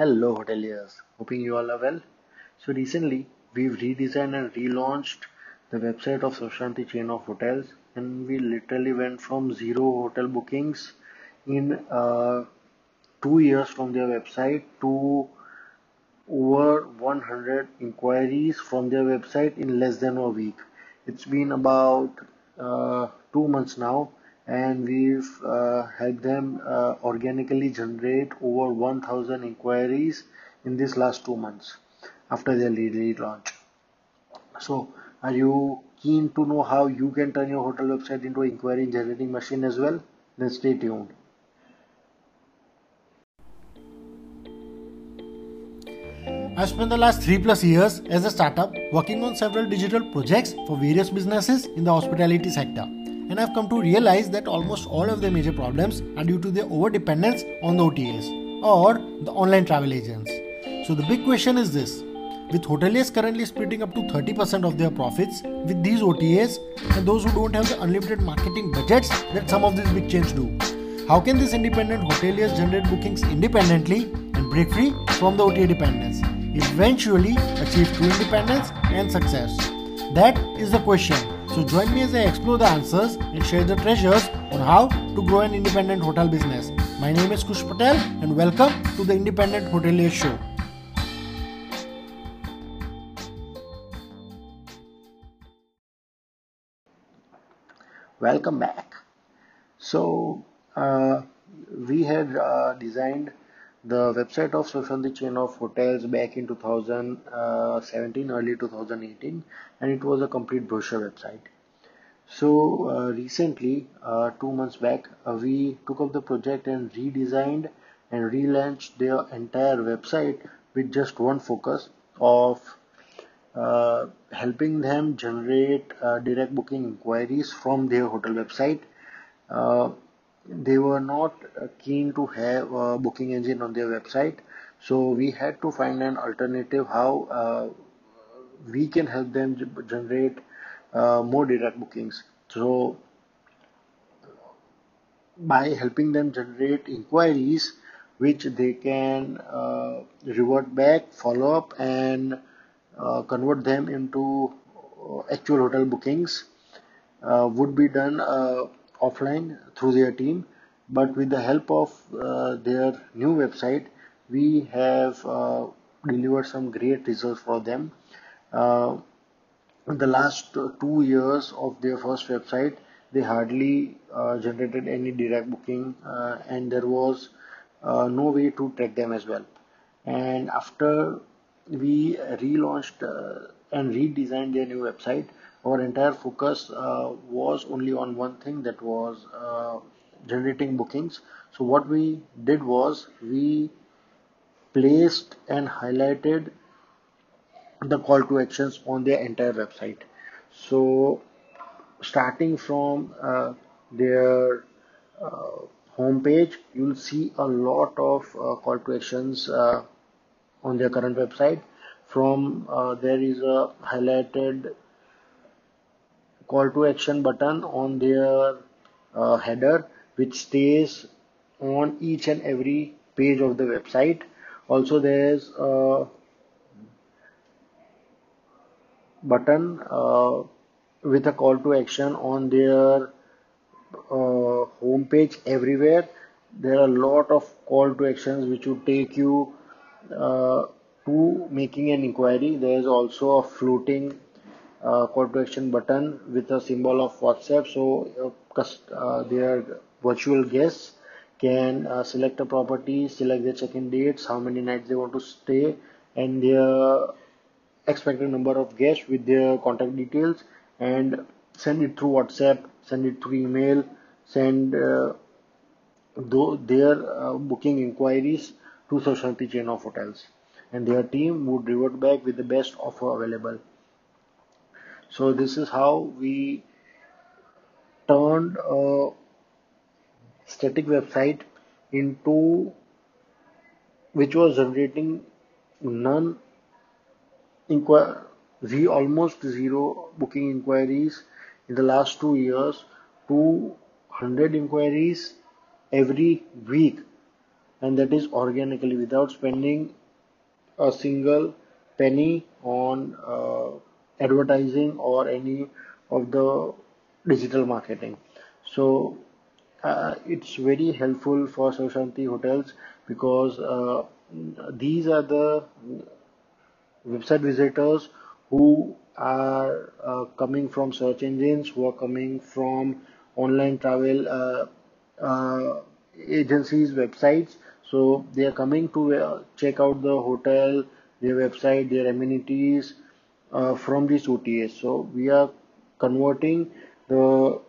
Hello hoteliers, hoping you all are well. So recently we've redesigned and relaunched the website of Sushanti chain of hotels and we literally went from zero hotel bookings in uh, two years from their website to over 100 inquiries from their website in less than a week. It's been about uh, two months now and we've uh, helped them uh, organically generate over 1000 inquiries in these last two months after their lead launch. So are you keen to know how you can turn your hotel website into an inquiry generating machine as well? Then stay tuned. I've spent the last three plus years as a startup working on several digital projects for various businesses in the hospitality sector and I've come to realize that almost all of the major problems are due to their over dependence on the OTAs or the online travel agents. So the big question is this with hoteliers currently splitting up to 30% of their profits with these OTAs and those who don't have the unlimited marketing budgets that some of these big chains do. How can these independent hoteliers generate bookings independently and break free from the OTA dependence? Eventually achieve true independence and success. That is the question so join me as I explore the answers and share the treasures on how to grow an independent hotel business. My name is Kush Patel and welcome to the Independent Hotelier Show. Welcome back. So uh, we had uh, designed the website of Sushanti chain of hotels back in 2017 early 2018 and it was a complete brochure website. So uh, recently uh, two months back uh, we took up the project and redesigned and relaunched their entire website with just one focus of uh, helping them generate uh, direct booking inquiries from their hotel website. Uh, they were not uh, keen to have a booking engine on their website. So we had to find an alternative how uh, we can help them generate uh, more direct bookings. So by helping them generate inquiries which they can uh, revert back follow up and uh, convert them into uh, actual hotel bookings would be done offline through their team but with the help of uh, their new website we have uh, delivered some great results for them. Uh, the last two years of their first website they hardly uh, generated any direct booking uh, and there was uh, no way to track them as well. And after we relaunched and redesigned their new website our entire focus uh, was only on one thing that was uh, generating bookings. So what we did was we placed and highlighted the call to actions on their entire website. So starting from uh, their uh, home page you'll see a lot of uh, call to actions uh, on their current website. From there is a highlighted call to action button on their uh, header which stays on each and every page of the website. Also there is a button uh, with a call to action on their uh, home page everywhere. There are a lot of call to actions which would take you uh, to making an inquiry. There is also a floating uh, call to action button with a symbol of WhatsApp. So uh, their virtual guests can uh, select a property select their check-in dates how many nights they want to stay and their expected number of guests with their contact details and send it through WhatsApp send it through email send uh, their uh, booking inquiries to Sushanti chain of hotels. And their team would revert back with the best offer available so this is how we turned a static website into which was generating none inquiry almost zero booking inquiries in the last two years 200 inquiries every week. And that is organically without spending a single penny on uh, advertising or any of the digital marketing. So uh, it's very helpful for Svanti hotels because uh, these are the website visitors who are uh, coming from search engines who are coming from online travel uh, uh, agencies websites. So they are coming to uh, check out the hotel their website their amenities uh, from this OTA. so we are converting the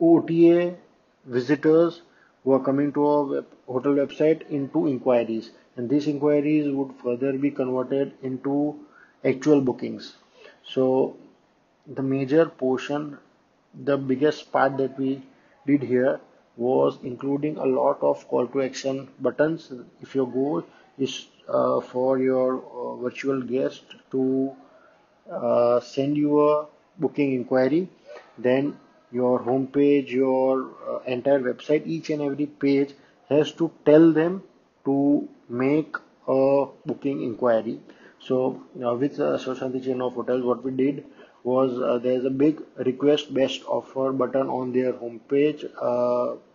OTA visitors who are coming to our web, hotel website into inquiries. And these inquiries would further be converted into actual bookings. So the major portion the biggest part that we did here was including a lot of call to action buttons. If your goal is uh, for your uh, virtual guest to uh, send you a booking inquiry. Then your home page your uh, entire website each and every page has to tell them to make a booking inquiry. So uh, with uh, Svanti chain of hotels what we did was uh, there's a big request best offer button on their homepage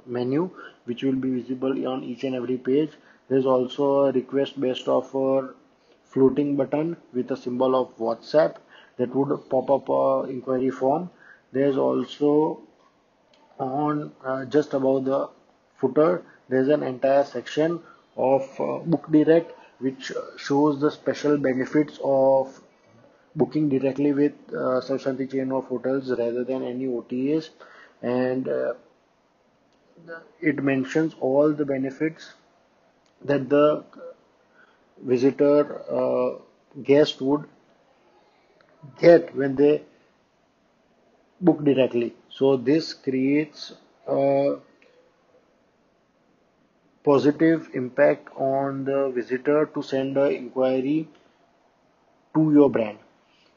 menu which will be visible on each and every page there's also a request best offer floating button with a symbol of whatsapp that would pop up a inquiry form. There's also on uh, just above the footer there's an entire section of uh, book direct which shows the special benefits of booking directly with uh, chain of hotels rather than any OTAs and uh, it mentions all the benefits that the visitor uh, guest would get when they book directly. So this creates a positive impact on the visitor to send an inquiry to your brand.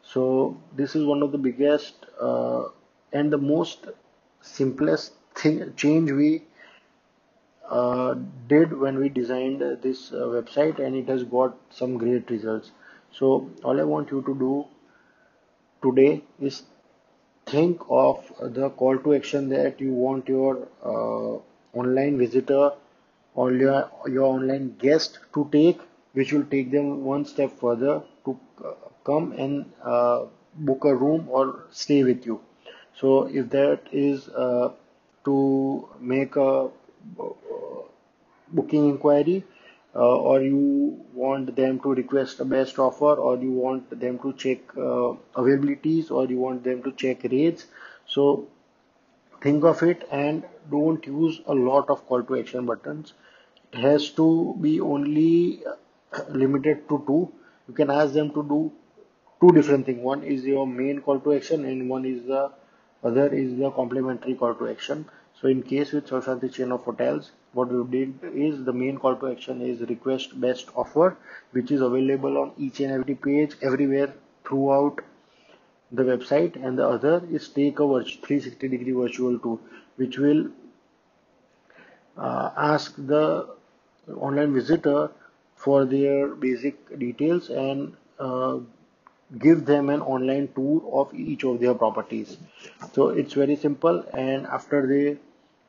So this is one of the biggest uh, and the most simplest thing change we uh, did when we designed this uh, website and it has got some great results. So all I want you to do today is think of the call to action that you want your uh, online visitor or your, your online guest to take which will take them one step further to uh, come and uh, book a room or stay with you. So if that is to make a booking inquiry uh, or you want them to request a best offer or you want them to check uh, availabilities or you want them to check rates. So think of it and don't use a lot of call to action buttons. It has to be only limited to two. You can ask them to do two different things. One is your main call to action and one is the other is the complementary call to action so in case with Svanti chain of hotels what we did is the main call to action is request best offer which is available on each and every page everywhere throughout the website. And the other is take a 360 degree virtual tour which will uh, ask the online visitor for their basic details and uh, give them an online tour of each of their properties. So it's very simple and after they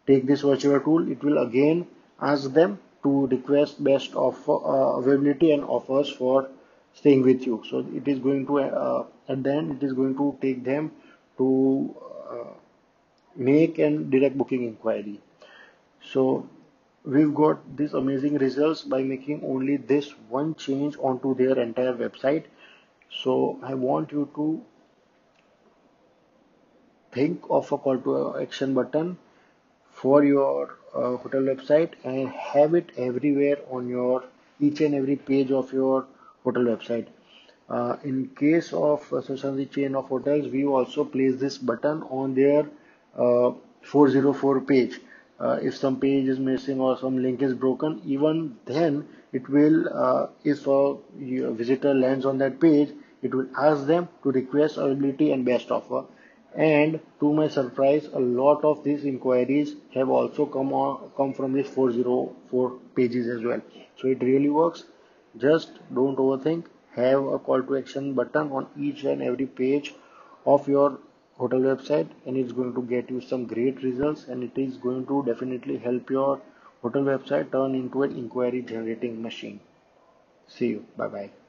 take this virtual tool it will again ask them to request best offer uh, availability and offers for staying with you. So it is going to uh, at the end it is going to take them to uh, make and direct booking inquiry. So we've got these amazing results by making only this one change onto their entire website. So i want you to think of a call to action button for your uh, hotel website and have it everywhere on your each and every page of your hotel website. Uh, in case of uh, Svanti chain of hotels we also place this button on their uh, 404 page. Uh, if some page is missing or some link is broken even then it will uh, if a visitor lands on that page it will ask them to request availability and best offer and to my surprise a lot of these inquiries have also come on come from these 404 pages as well. So it really works. Just don't overthink. Have a call to action button on each and every page of your hotel website and it's going to get you some great results and it is going to definitely help your hotel website turn into an inquiry generating machine. See you. Bye bye